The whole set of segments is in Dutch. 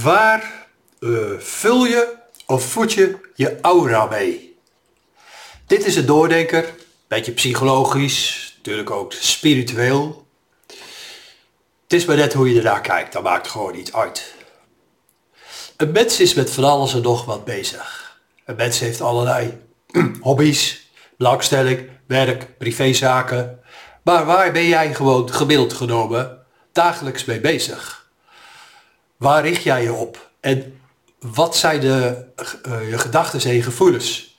Waar uh, vul je of voed je je aura mee? Dit is een doordenker, beetje psychologisch, natuurlijk ook spiritueel. Het is maar net hoe je ernaar kijkt, dat maakt gewoon niet uit. Een mens is met van alles en nog wat bezig. Een mens heeft allerlei hobby's, belangstelling, werk, privézaken. Maar waar ben jij gewoon gemiddeld genomen dagelijks mee bezig? Waar richt jij je op? En wat zijn de, uh, je gedachten en gevoelens?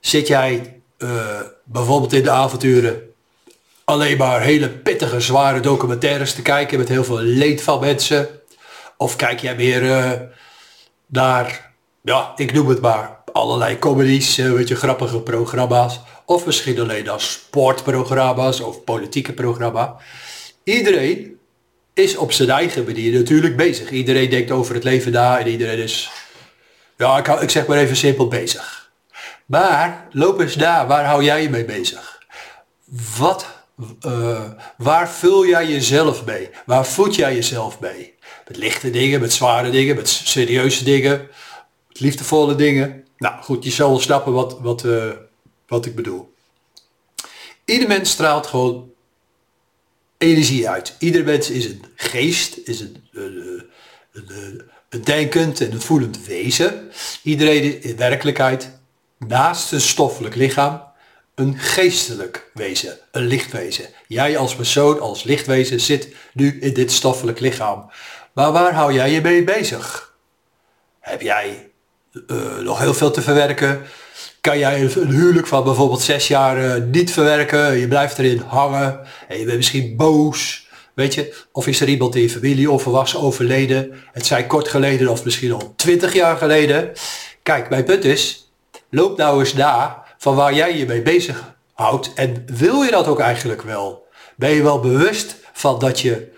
Zit jij uh, bijvoorbeeld in de avonturen alleen maar hele pittige, zware documentaires te kijken met heel veel leed van mensen? Of kijk jij meer uh, naar, ja, ik noem het maar, allerlei comedies, weet je, grappige programma's. Of misschien alleen naar sportprogramma's of politieke programma. Iedereen is op zijn eigen manier natuurlijk bezig. Iedereen denkt over het leven na en iedereen is, ja, ik, ik zeg maar even simpel bezig. Maar loop eens daar, waar hou jij je mee bezig? Wat, uh, waar vul jij jezelf mee? Waar voed jij jezelf mee? Met lichte dingen, met zware dingen, met serieuze dingen, met liefdevolle dingen. Nou goed, je zal snappen wat, wat, uh, wat ik bedoel. Ieder mens straalt gewoon energie uit. Ieder mens is een geest, is een, een, een, een denkend en een voelend wezen. Iedereen in werkelijkheid naast een stoffelijk lichaam een geestelijk wezen, een lichtwezen. Jij als persoon, als lichtwezen zit nu in dit stoffelijk lichaam. Maar waar hou jij je mee bezig? Heb jij nog heel veel te verwerken? kan jij een huwelijk van bijvoorbeeld zes jaar uh, niet verwerken. Je blijft erin hangen. En je bent misschien boos. Weet je, of is er iemand in je familie onverwachts overleden. Het zijn kort geleden of misschien al twintig jaar geleden. Kijk, mijn punt is, loop nou eens na van waar jij je mee bezig houdt. En wil je dat ook eigenlijk wel? Ben je wel bewust van dat je,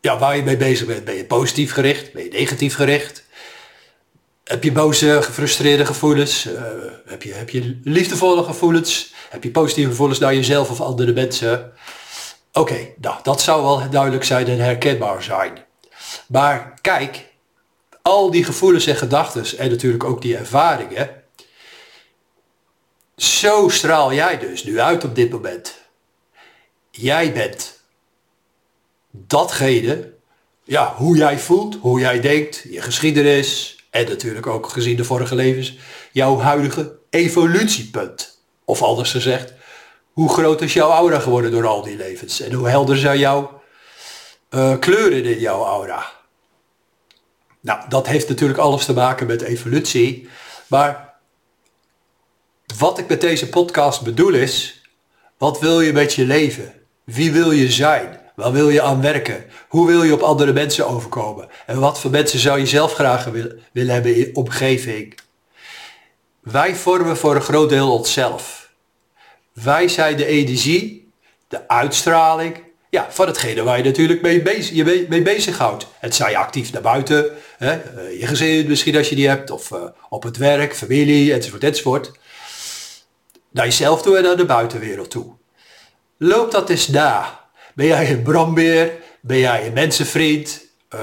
ja, waar je mee bezig bent? Ben je positief gericht? Ben je negatief gericht? Heb je boze, gefrustreerde gevoelens? Uh, heb, je, heb je liefdevolle gevoelens? Heb je positieve gevoelens naar jezelf of andere mensen? Oké, nou, dat zou wel duidelijk zijn en herkenbaar zijn. Maar kijk, al die gevoelens en gedachten en natuurlijk ook die ervaringen, zo straal jij dus nu uit op dit moment. Jij bent datgene, ja, hoe jij voelt, hoe jij denkt, je geschiedenis, en natuurlijk ook gezien de vorige levens, jouw huidige evolutiepunt. Of anders gezegd, hoe groot is jouw aura geworden door al die levens? En hoe helder zijn jouw uh, kleuren in jouw aura? Nou, dat heeft natuurlijk alles te maken met evolutie. Maar wat ik met deze podcast bedoel is, wat wil je met je leven? Wie wil je zijn? Waar wil je aan werken? Hoe wil je op andere mensen overkomen? En wat voor mensen zou je zelf graag willen hebben in omgeving? Wij vormen voor een groot deel onszelf. Wij zijn de energie, de uitstraling, ja, van hetgene waar je natuurlijk mee bezig, je mee bezighoudt. Het zij actief naar buiten, hè, eh, je gezin misschien als je die hebt, of uh, op het werk, familie, enzovoort, enzovoort. Naar jezelf toe en naar de buitenwereld toe. Loop dat eens na. Ben jij een brandbeer? Ben jij een mensenvriend? Uh,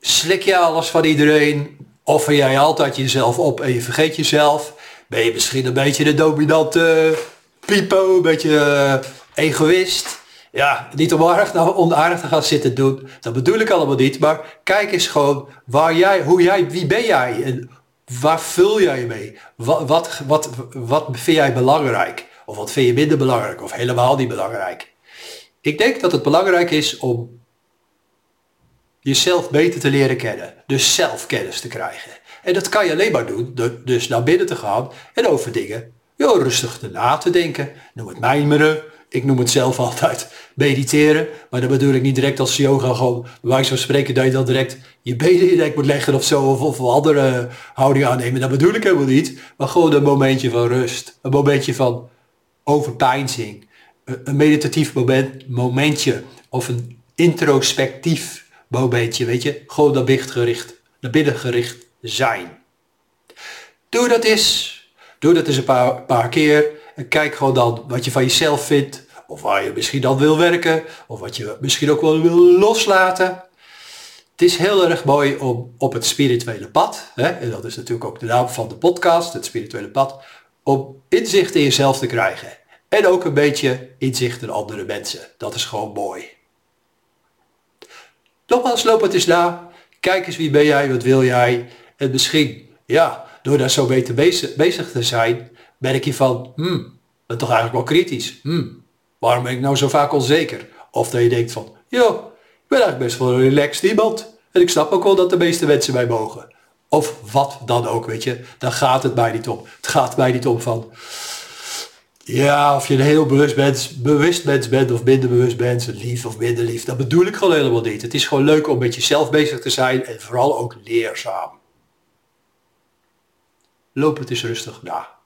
slik je alles van iedereen? Offer jij altijd jezelf op en je vergeet jezelf? Ben je misschien een beetje de dominante pipo, een beetje uh, egoïst? Ja, niet om nou onaardig te gaan zitten doen. Dat bedoel ik allemaal niet. Maar kijk eens gewoon waar jij, hoe jij, wie ben jij? En waar vul jij je mee? Wat, wat, wat, wat vind jij belangrijk? Of wat vind je minder belangrijk? Of helemaal niet belangrijk? Ik denk dat het belangrijk is om jezelf beter te leren kennen. Dus zelfkennis te krijgen. En dat kan je alleen maar doen door dus naar binnen te gaan en over dingen heel rustig na te denken. Noem het mijmeren. Ik noem het zelf altijd mediteren. Maar dan bedoel ik niet direct als yoga gewoon bij van spreken dat je dan direct je benen in nek moet leggen of zo. Of, of andere houding aannemen. Dat bedoel ik helemaal niet. Maar gewoon een momentje van rust. Een momentje van overpeinzing een meditatief moment, momentje of een introspectief momentje, weet je, gewoon naar binnen gericht, naar binnen gericht zijn. Doe dat eens, doe dat eens een paar, paar keer en kijk gewoon dan wat je van jezelf vindt, of waar je misschien dan wil werken, of wat je misschien ook wel wil loslaten. Het is heel erg mooi om op het spirituele pad, hè, en dat is natuurlijk ook de naam van de podcast, het spirituele pad, om inzicht in jezelf te krijgen. En ook een beetje inzicht in andere mensen. Dat is gewoon mooi. Nogmaals, loop het eens na. Kijk eens wie ben jij, wat wil jij. En misschien, ja, door daar zo te bezig, bezig te zijn, merk je van, hmm, ben toch eigenlijk wel kritisch. Hmm, waarom ben ik nou zo vaak onzeker? Of dat je denkt van, joh, ik ben eigenlijk best wel een relaxed iemand. En ik snap ook wel dat de meeste mensen mij mogen. Of wat dan ook, weet je. Daar gaat het mij niet om. Het gaat mij niet om van... Ja, of je een heel bewust bent, bewust mens bent of minder bewust bent, lief of minder lief. Dat bedoel ik gewoon helemaal niet. Het is gewoon leuk om met jezelf bezig te zijn en vooral ook leerzaam. Loop het eens rustig na.